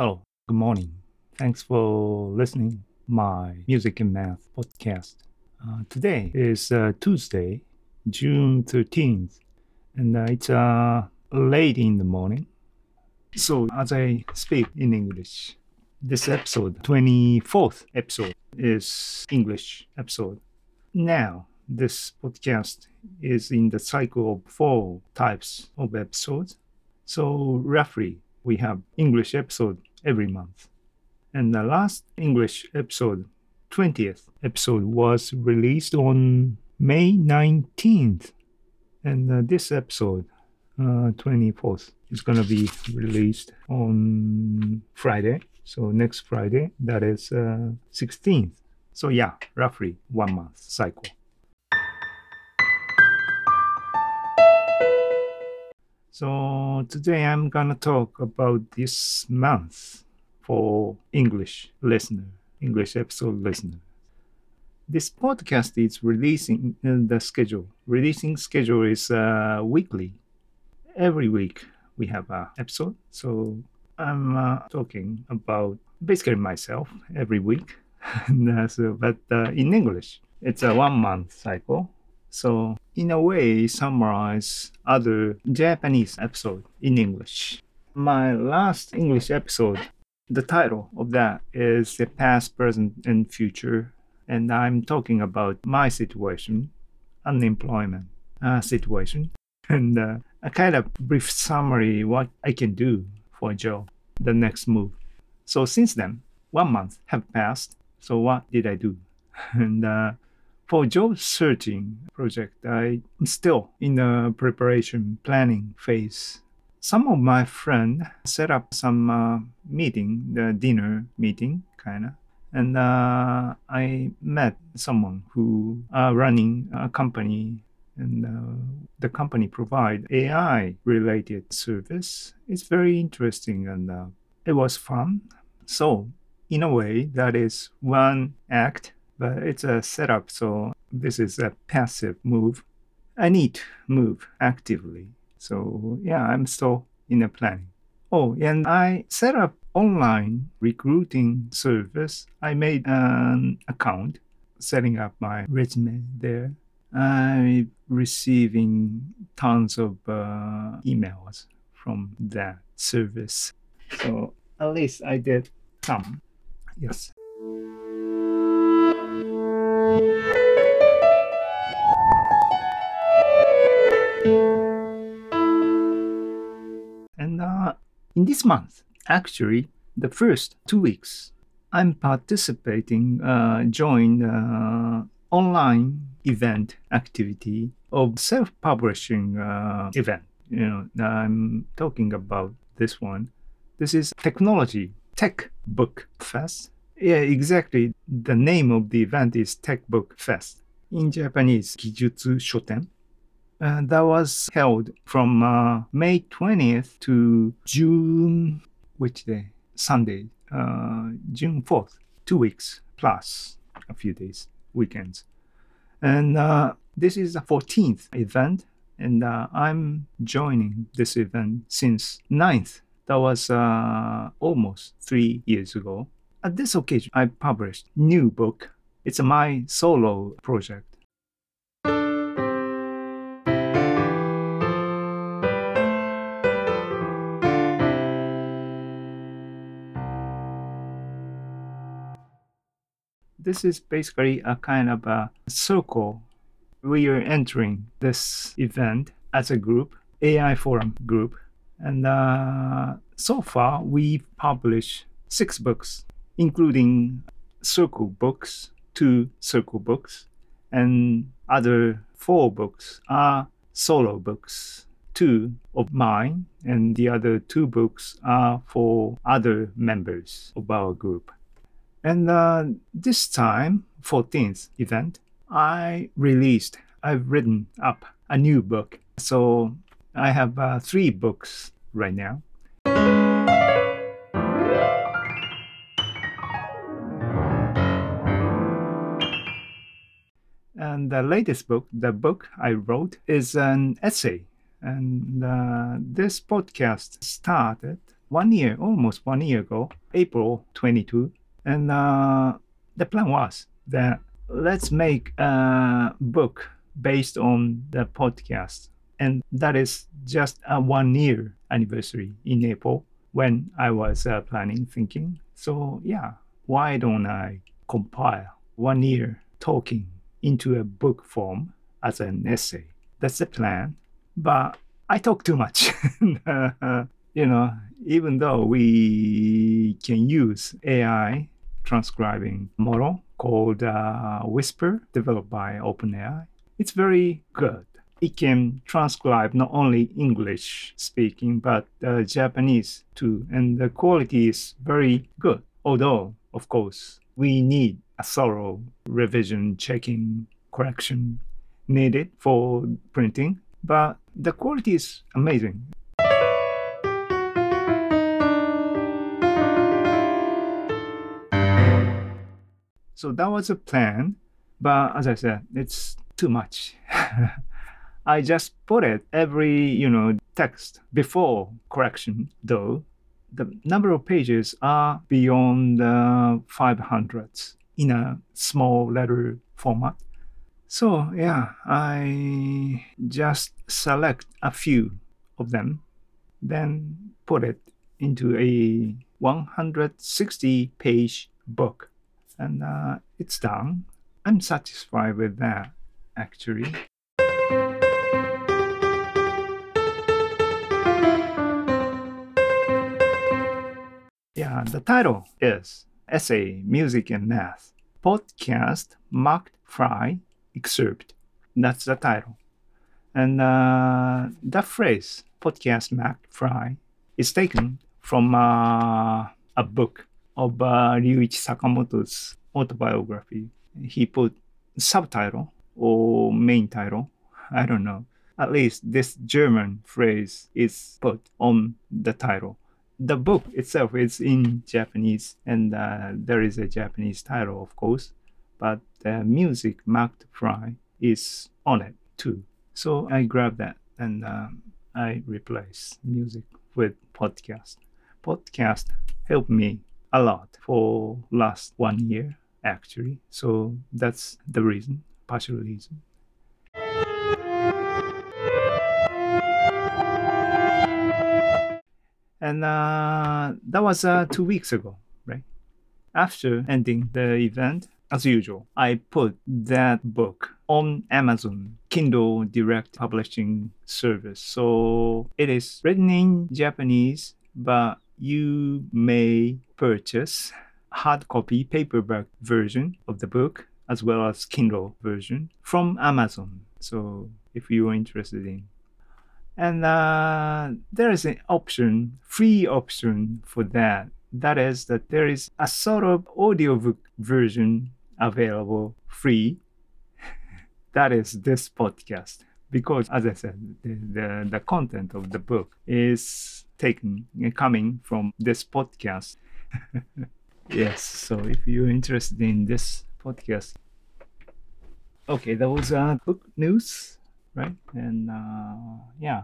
Hello, good morning. Thanks for listening my Music and Math podcast. Uh, today is uh, Tuesday, June 13th, and uh, it's uh, late in the morning. So as I speak in English, this episode, 24th episode, is English episode. Now, this podcast is in the cycle of four types of episodes. So roughly, we have English episode every month. And the last English episode, 20th episode, was released on May 19th. And uh, this episode, uh, 24th, is going to be released on Friday. So next Friday, that is uh, 16th. So yeah, roughly one month cycle. So today I'm gonna talk about this month for English listener, English episode listener. This podcast is releasing in the schedule. Releasing schedule is uh, weekly. Every week we have an episode. So I'm uh, talking about basically myself every week. so, but uh, in English, it's a one month cycle. So in a way, summarize other Japanese episode in English. My last English episode, the title of that is the past, present, and future, and I'm talking about my situation, unemployment uh, situation, and uh, a kind of brief summary what I can do for a job, the next move. So since then, one month have passed. So what did I do? and uh, for job searching project, I'm still in the preparation planning phase. Some of my friend set up some uh, meeting, the dinner meeting, kind of, and uh, I met someone who are running a company, and uh, the company provide AI related service. It's very interesting, and uh, it was fun. So, in a way, that is one act but it's a setup, so this is a passive move. I need to move actively. So yeah, I'm still in the planning. Oh, and I set up online recruiting service. I made an account, setting up my resume there. I'm receiving tons of uh, emails from that service. So at least I did some. Yes. And uh, in this month, actually, the first two weeks, I'm participating, uh, join uh, online event activity of self-publishing uh, event. You know, I'm talking about this one. This is technology tech book fest yeah, exactly. The name of the event is Tech Book Fest. In Japanese, Gijutsu Shoten. Uh, that was held from uh, May 20th to June, which day? Sunday, uh, June 4th. Two weeks plus a few days, weekends. And uh, this is the 14th event, and uh, I'm joining this event since 9th. That was uh, almost three years ago. At this occasion, I published new book. It's my solo project. This is basically a kind of a circle. We are entering this event as a group, AI Forum group, and uh, so far we've published six books including circle books, two circle books, and other four books are solo books. Two of mine, and the other two books are for other members of our group. And uh, this time, 14th event, I released, I've written up a new book. So I have uh, three books right now. And the latest book, the book I wrote, is an essay. And uh, this podcast started one year, almost one year ago, April 22. And uh, the plan was that let's make a book based on the podcast. And that is just a one year anniversary in April when I was uh, planning, thinking. So, yeah, why don't I compile one year talking into a book form as an essay? That's the plan. But I talk too much. you know, even though we can use AI transcribing model called uh, Whisper, developed by OpenAI, it's very good. It can transcribe not only English speaking but uh, Japanese too, and the quality is very good. Although, of course, we need a thorough revision, checking, correction needed for printing, but the quality is amazing. So that was a plan, but as I said, it's too much. I just put it every, you know, text before correction, though the number of pages are beyond the 500s in a small letter format. So, yeah, I just select a few of them, then put it into a 160 page book and uh, it's done. I'm satisfied with that actually. Yeah, the title is Essay, Music and Math Podcast Macht Frei Excerpt. That's the title. And uh, that phrase, podcast macht frei, is taken from uh, a book of uh, Ryuichi Sakamoto's autobiography. He put subtitle or main title, I don't know. At least this German phrase is put on the title. The book itself is in Japanese, and uh, there is a Japanese title, of course, but the music macht frei is on it too. So I grabbed that and um, I replace music with podcast. Podcast helped me a lot for last one year actually. So that's the reason, partial reason. And uh, that was uh, two weeks ago, right? After ending the event, as usual, I put that book on Amazon Kindle Direct Publishing Service. So it is written in Japanese, but you may purchase hard copy paperback version of the book as well as Kindle version from Amazon. So if you are interested in. And uh, there is an option, free option for that. That is that there is a sort of audiobook version available free. that is this podcast. Because as I said, the, the, the content of the book is taken coming from this podcast. yes, so if you're interested in this podcast, okay, that was uh, book news, right? And uh, yeah.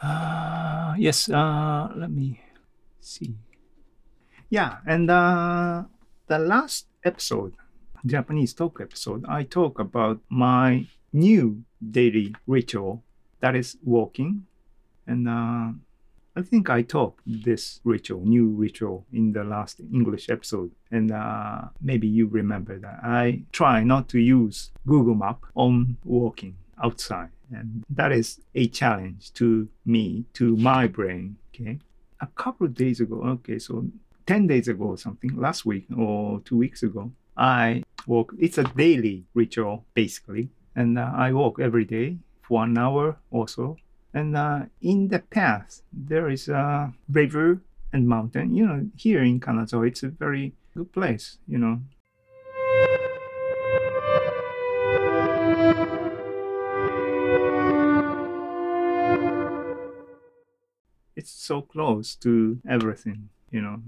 Uh, yes, uh, let me see. Yeah, and uh, the last episode, Japanese talk episode, I talk about my new daily ritual that is walking. And uh, I think I talked this ritual, new ritual, in the last English episode. And uh, maybe you remember that. I try not to use Google Map on walking outside. And that is a challenge to me, to my brain. Okay. A couple of days ago, okay, so 10 days ago or something, last week or two weeks ago, I walk. It's a daily ritual, basically and uh, I walk every day for one hour or so. And uh, in the path, there is a river and mountain. You know, here in Canada, it's a very good place. You know. It's so close to everything, you know.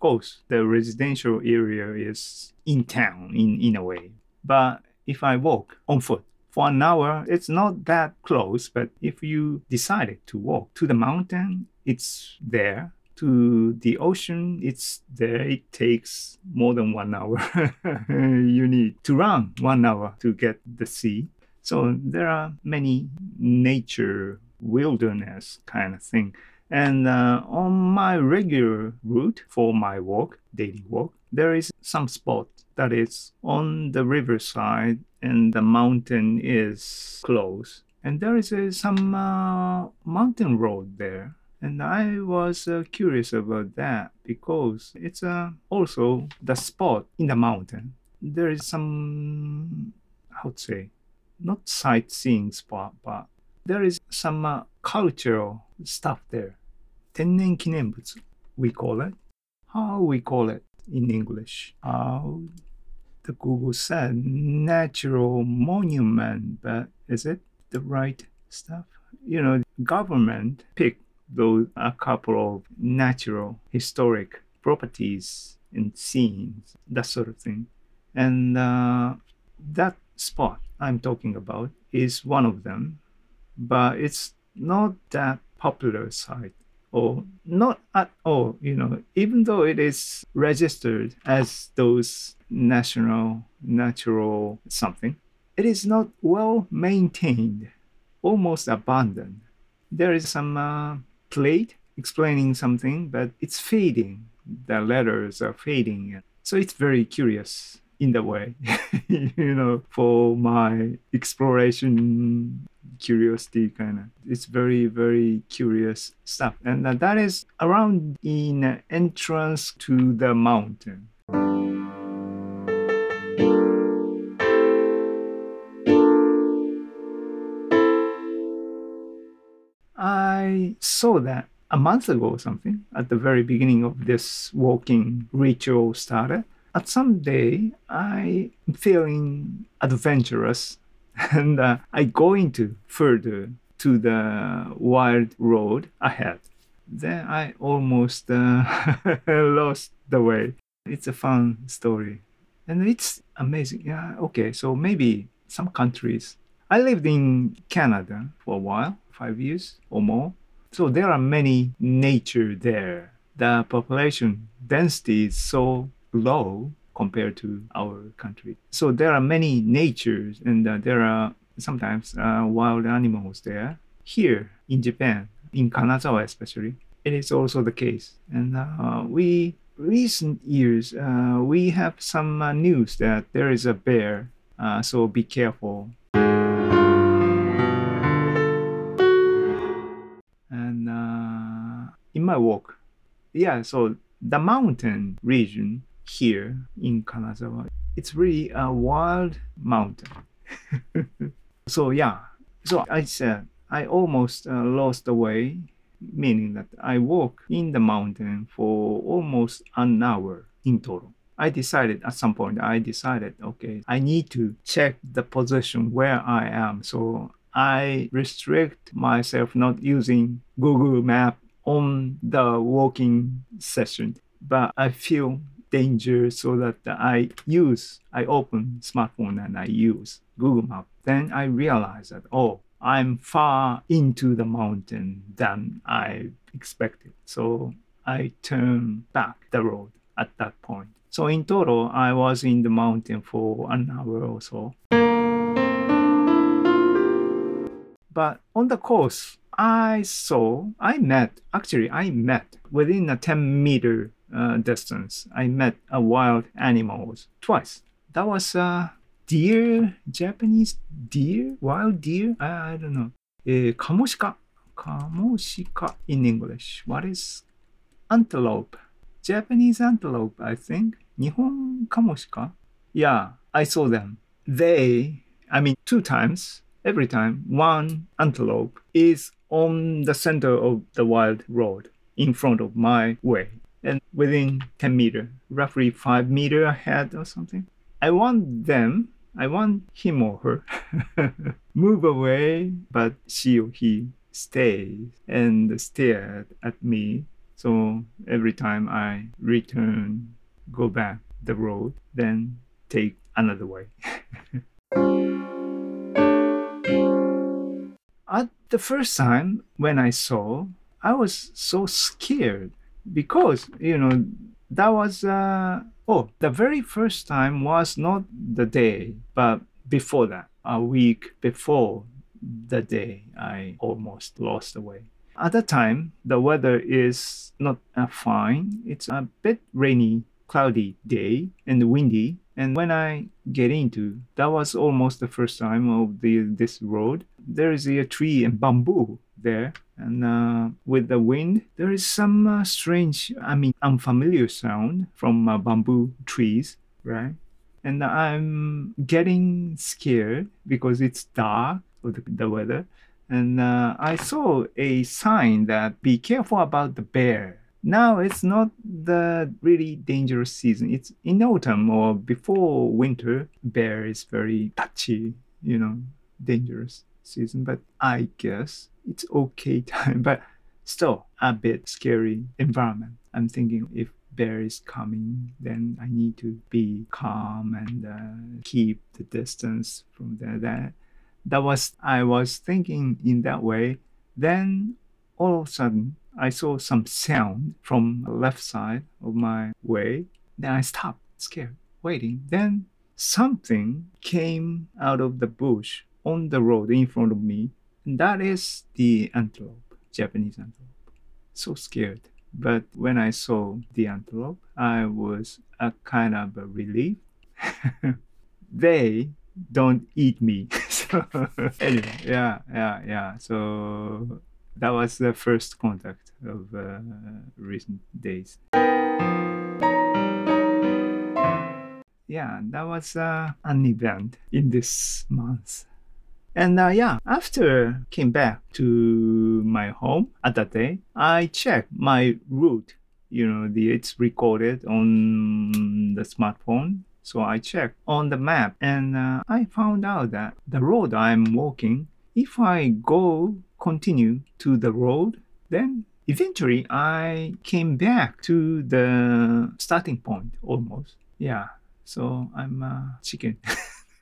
Course, the residential area is in town in, in a way, but if I walk on foot for an hour, it's not that close, but if you decided to walk to the mountain, it's there. To the ocean, it's there. It takes more than one hour. you need to run one hour to get the sea. So there are many nature wilderness kind of thing. And uh, on my regular route for my walk, daily walk, there is some spot that is on the riverside and the mountain is close. And there is uh, some uh, mountain road there. And I was uh, curious about that because it's uh, also the spot in the mountain. There is some, how to say, not sightseeing spot, but there is some uh, cultural stuff there. 天然记念物, we call it. How we call it in English? How the Google said natural monument, but is it the right stuff? You know, government picked those a couple of natural historic properties and scenes, that sort of thing. And uh, that spot I'm talking about is one of them, but it's not that popular site or not at all, you know, even though it is registered as those national natural something, it is not well maintained, almost abandoned. There is some uh, plate explaining something, but it's fading. The letters are fading. So it's very curious in the way, you know, for my exploration curiosity kind of. It's very, very curious stuff. And that is around in entrance to the mountain. I saw that a month ago or something at the very beginning of this walking ritual started. At some day, I am feeling adventurous and uh, I go into further to the wild road ahead. Then I almost uh, lost the way. It's a fun story. And it's amazing. Yeah, okay, so maybe some countries. I lived in Canada for a while, five years or more. So there are many nature there. The population density is so low compared to our country. So there are many natures and uh, there are sometimes uh, wild animals there. Here in Japan, in Kanazawa especially, it is also the case. And uh, we recent years uh, we have some uh, news that there is a bear, uh, so be careful. And in my walk, yeah, so the mountain region here in Kanazawa. It's really a wild mountain. so yeah, so I said I almost uh, lost the way, meaning that I walked in the mountain for almost an hour in total. I decided at some point, I decided, okay, I need to check the position where I am. So I restrict myself not using Google Map on the walking session. But I feel danger so that I use, I open smartphone and I use Google Map. Then I realize that, oh, I'm far into the mountain than I expected. So I turn back the road at that point. So in total, I was in the mountain for an hour or so. But on the course, I saw, I met, actually, I met within a 10 meter uh, distance, I met a wild animals twice. That was a deer, Japanese deer, wild deer. I, I don't know. Uh, kamoshika, kamoshika in English. What is antelope? Japanese antelope, I think. Nihon kamoshika. Yeah, I saw them. They, I mean, two times. Every time, one antelope is on the center of the wild road in front of my way and within 10 meter, roughly 5 meter ahead or something. I want them, I want him or her move away, but she or he stays and stared at me. So every time I return, go back the road, then take another way. At the first time when I saw, I was so scared because, you know, that was, uh, oh, the very first time was not the day, but before that, a week before the day, I almost lost the way. At that time, the weather is not uh, fine. It's a bit rainy, cloudy day and windy. And when I get into, that was almost the first time of the this road. There is a tree and bamboo there, and uh, with the wind, there is some uh, strange, I mean, unfamiliar sound from uh, bamboo trees, right? And I'm getting scared because it's dark with the, the weather, and uh, I saw a sign that be careful about the bear now it's not the really dangerous season. It's in autumn or before winter. Bear is very touchy, you know, dangerous season. But I guess it's okay time. But still a bit scary environment. I'm thinking if bear is coming, then I need to be calm and uh, keep the distance from there. That that was I was thinking in that way. Then all of a sudden I saw some sound from the left side of my way. Then I stopped, scared, waiting. Then something came out of the bush on the road in front of me. And that is the antelope, Japanese antelope. So scared. But when I saw the antelope, I was a kind of a relief. they don't eat me. so anyway, yeah, yeah, yeah. So that was the first contact of uh, recent days. Yeah, that was uh, an event in this month. And uh, yeah, after came back to my home at that day, I checked my route. You know, the, it's recorded on the smartphone. So I checked on the map and uh, I found out that the road I'm walking, if I go continue to the road. Then eventually I came back to the starting point almost. Yeah. So I'm a chicken.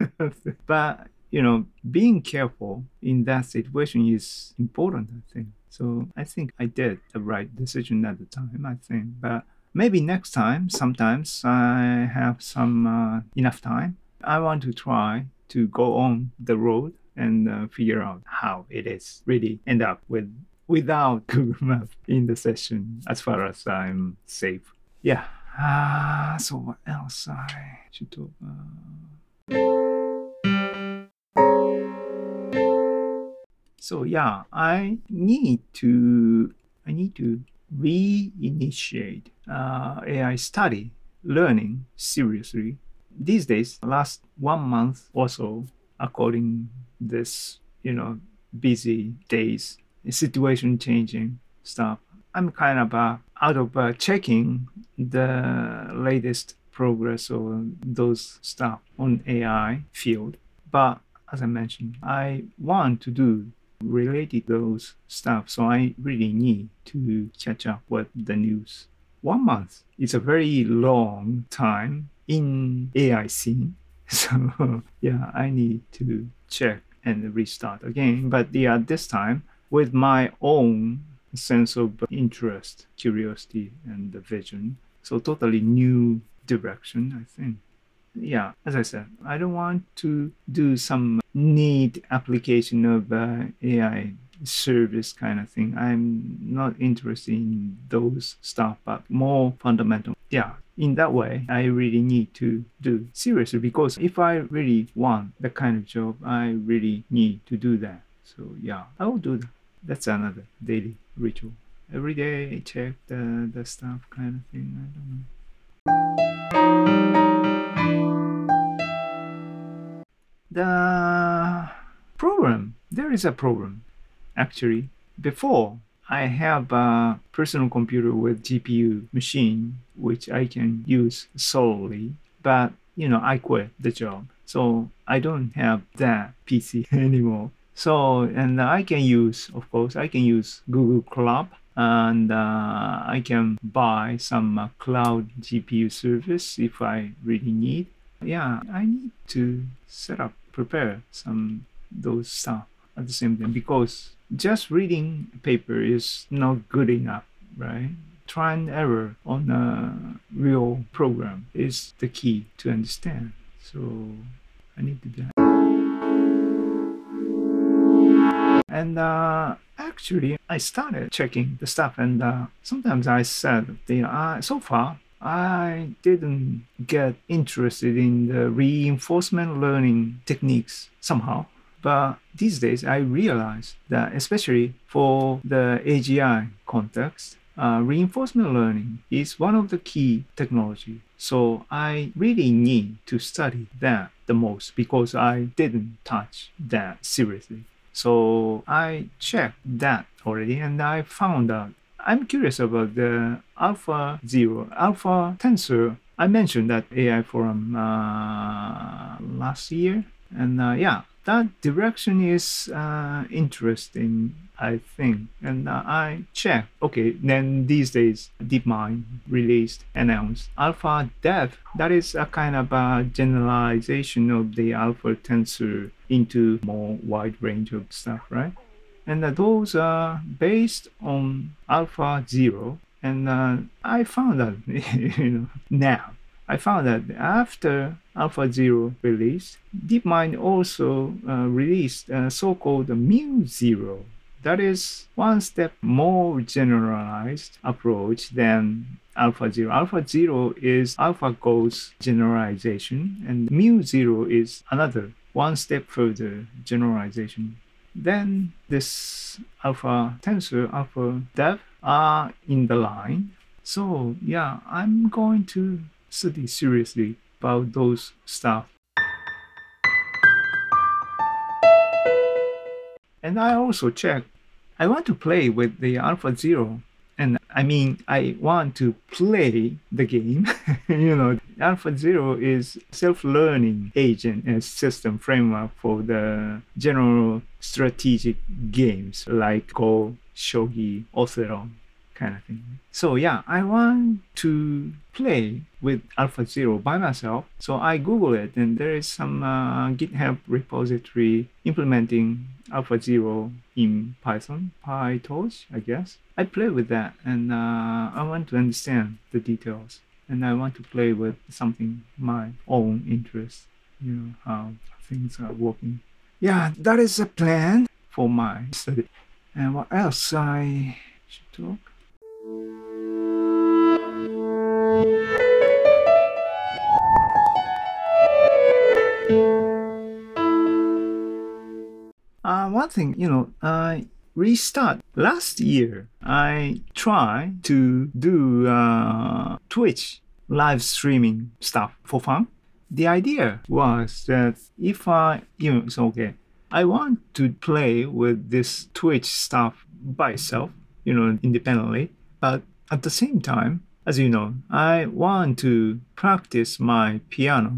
but you know, being careful in that situation is important, I think. So I think I did the right decision at the time, I think. But maybe next time, sometimes I have some uh, enough time. I want to try to go on the road and uh, figure out how it is really end up with without Google Maps in the session as far as I'm safe. Yeah. Uh, so what else I should talk about? So yeah, I need to I need to reinitiate uh, AI study learning seriously. These days, last one month or so, according this, you know, busy days, situation changing stuff. I'm kind of uh, out of uh, checking the latest progress or those stuff on AI field. But as I mentioned, I want to do related those stuff. So I really need to catch up with the news. One month is a very long time in AI scene. So yeah, I need to check and restart again. But yeah, this time with my own sense of interest, curiosity, and vision. So totally new direction, I think. Yeah, as I said, I don't want to do some neat application of uh, AI service kind of thing. I'm not interested in those stuff, but more fundamental. Yeah, in that way, I really need to do seriously because if I really want the kind of job, I really need to do that. So yeah, I will do that. That's another daily ritual. Every day I check the, the stuff kind of thing. I don't know. The problem. there is a problem. actually before I have a personal computer with GPU machine which I can use solely, but you know I quit the job, so I don't have that PC anymore. So and I can use, of course, I can use Google Cloud and uh, I can buy some uh, cloud GPU service if I really need. Yeah, I need to set up, prepare some those stuff at the same time because just reading paper is not good enough, right? Try and error on a real program is the key to understand. So I need to do that. And uh, actually, I started checking the stuff, and uh, sometimes I said, the, uh, so far, I didn't get interested in the reinforcement learning techniques somehow. But these days, I realize that, especially for the AGI context, uh, reinforcement learning is one of the key technology. So I really need to study that the most because I didn't touch that seriously. So I checked that already and I found out I'm curious about the Alpha Zero, Alpha Tensor. I mentioned that AI forum uh, last year, and uh, yeah, that direction is uh, interesting. I think, and uh, I check. Okay, then these days, DeepMind released, announced Alpha Dev. That is a kind of a generalization of the Alpha Tensor into more wide range of stuff, right? And uh, those are based on alpha zero. And uh, i found that you know now i found that after alpha zero release deepmind also uh, released a so-called mu zero. That is one step more generalized approach than alpha zero. Alpha zero is AlphaGo's generalization, and mu zero is another one step further generalization then this alpha tensor, alpha dev are in the line. So yeah, I'm going to study seriously about those stuff. And I also check. I want to play with the Alpha Zero and I mean, I want to play the game. you know, Alpha Zero is self-learning agent and system framework for the general strategic games like Go, Shogi, Othello, kind of thing. So yeah, I want to play with Alpha Zero by myself. So I Google it, and there is some uh, GitHub repository implementing Alpha Zero in Python, PyTorch, I guess. I play with that, and uh, I want to understand the details, and I want to play with something my own interest. You know how things are working. Yeah, that is a plan for my study. And what else I should talk? One thing, you know, I restart. Last year, I tried to do uh, Twitch live streaming stuff for fun. The idea was that if I, you know, it's okay. I want to play with this Twitch stuff by itself, you know, independently. But at the same time, as you know, I want to practice my piano.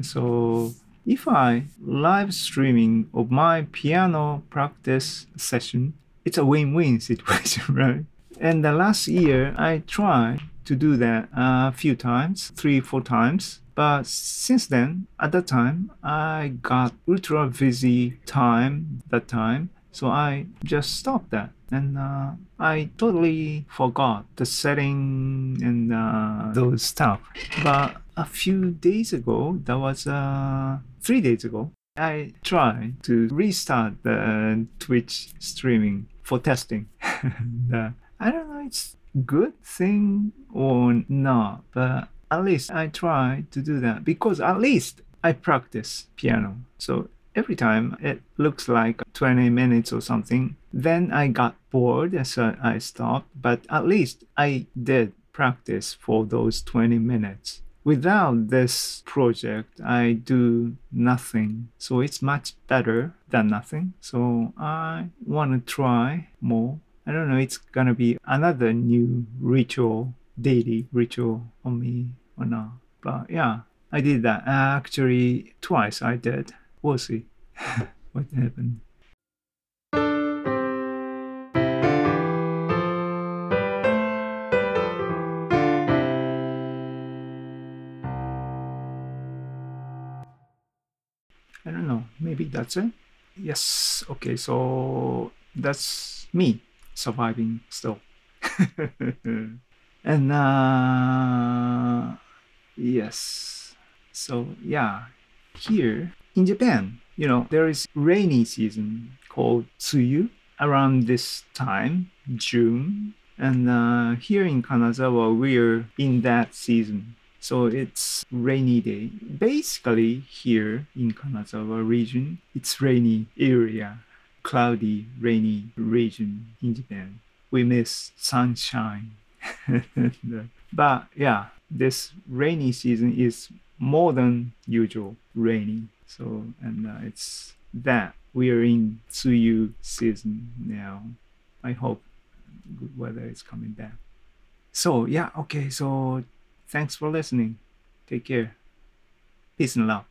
So if I live streaming of my piano practice session, it's a win-win situation, right? And the last year I tried to do that a few times, three, four times. But since then, at that time, I got ultra busy time that time. So I just stopped that. And uh, I totally forgot the setting and uh, those stuff. But a few days ago, that was uh, three days ago, I tried to restart the Twitch streaming for testing. uh, I don't know, it's good thing or not, but at least I try to do that because at least I practice piano. So every time it looks like 20 minutes or something, then I got bored, and so I stopped. But at least I did practice for those 20 minutes without this project, I do nothing. So it's much better than nothing. So I want to try more. I don't know, it's gonna be another new ritual, daily ritual on me or not. But yeah, I did that. Actually, twice I did. We'll see what happened. That's it. yes, okay, so that's me surviving still. and uh, yes, so yeah, here in Japan, you know, there is rainy season called Tsuyu around this time, June. And uh, here in Kanazawa, we're in that season. So it's rainy day. Basically, here in Kanazawa region, it's rainy area, cloudy, rainy region in Japan. We miss sunshine. but yeah, this rainy season is more than usual rainy. So and uh, it's that we are in Tsuyu season now. I hope good weather is coming back. So yeah, okay. So thanks for listening. Take care. Peace and love.